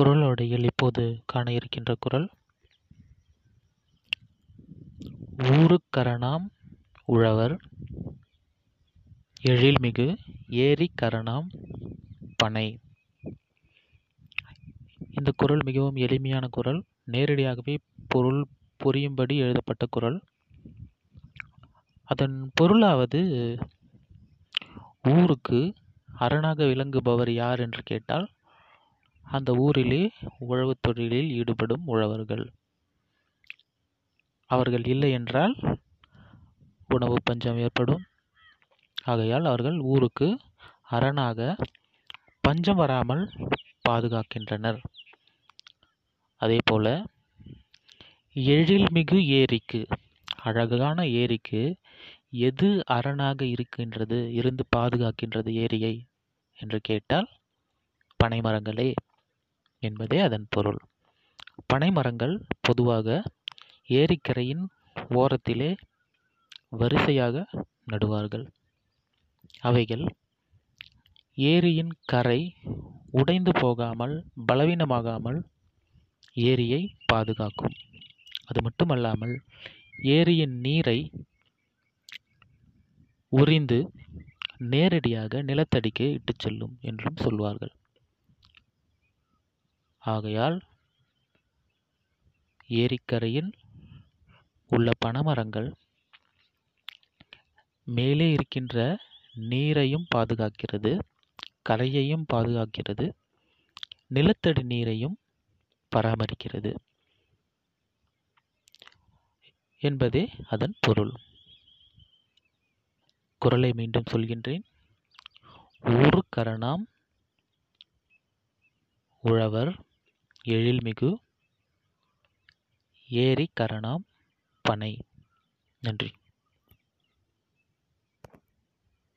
குறளோடையில் இப்போது காண இருக்கின்ற குறள் ஊருக்கரணாம் உழவர். எழில்மிகு ஏரிக்கரணாம் பனை. இந்த குறள் மிகவும் எளிமையான குறள் நேரடியாகவே பொருள் புரியும்படி எழுதப்பட்ட குரல். அதன் பொருளாவது ஊருக்கு அரணாக விளங்குபவர் யார் என்று கேட்டால் அந்த ஊரிலே உழவுத் தொழிலில் ஈடுபடும் உழவர்கள். அவர்கள் இல்லை என்றால் உணவு பஞ்சம் ஏற்படும். ஆகையால் அவர்கள் ஊருக்கு அரணாக பஞ்சம் வராமல் பாதுகாக்கின்றனர். அதேபோல் எழில்மிகு ஏரிக்கு அழகான ஏரிக்கு எது அரணாக இருக்கின்றது இருந்து பாதுகாக்கின்றது ஏரியை? என்று கேட்டால் பனைமரங்களே. என்பதே அதன் பொருள். பனைமரங்கள் பொதுவாக ஏரிக்கரையின் ஓரத்திலே வரிசையாக நடுவார்கள். அவைகள் ஏரியின் கரை உடைந்து போகாமல் பலவீனமாகாமல் ஏரியை பாதுகாக்கும். அது மட்டுமல்லாமல் ஏரியின் நீரை உறிந்து நேரடியாக நிலத்தடிக்கு இட்டுச் செல்லும் என்றும் சொல்வார்கள். ஆகையால் ஏரிக்கரையில் உள்ள பனைமரங்கள் மேலே இருக்கின்ற நீரையும் பாதுகாக்கிறது கரையையும் பாதுகாக்கிறது நிலத்தடி நீரையும் பராமரிக்கிறது என்பதே அதன் பொருள். குரலை மீண்டும் சொல்கின்றேன். ஊருக்கரணாம் உழவர் எழில்மிகு ஏரி கரணாம் பனை. நன்றி.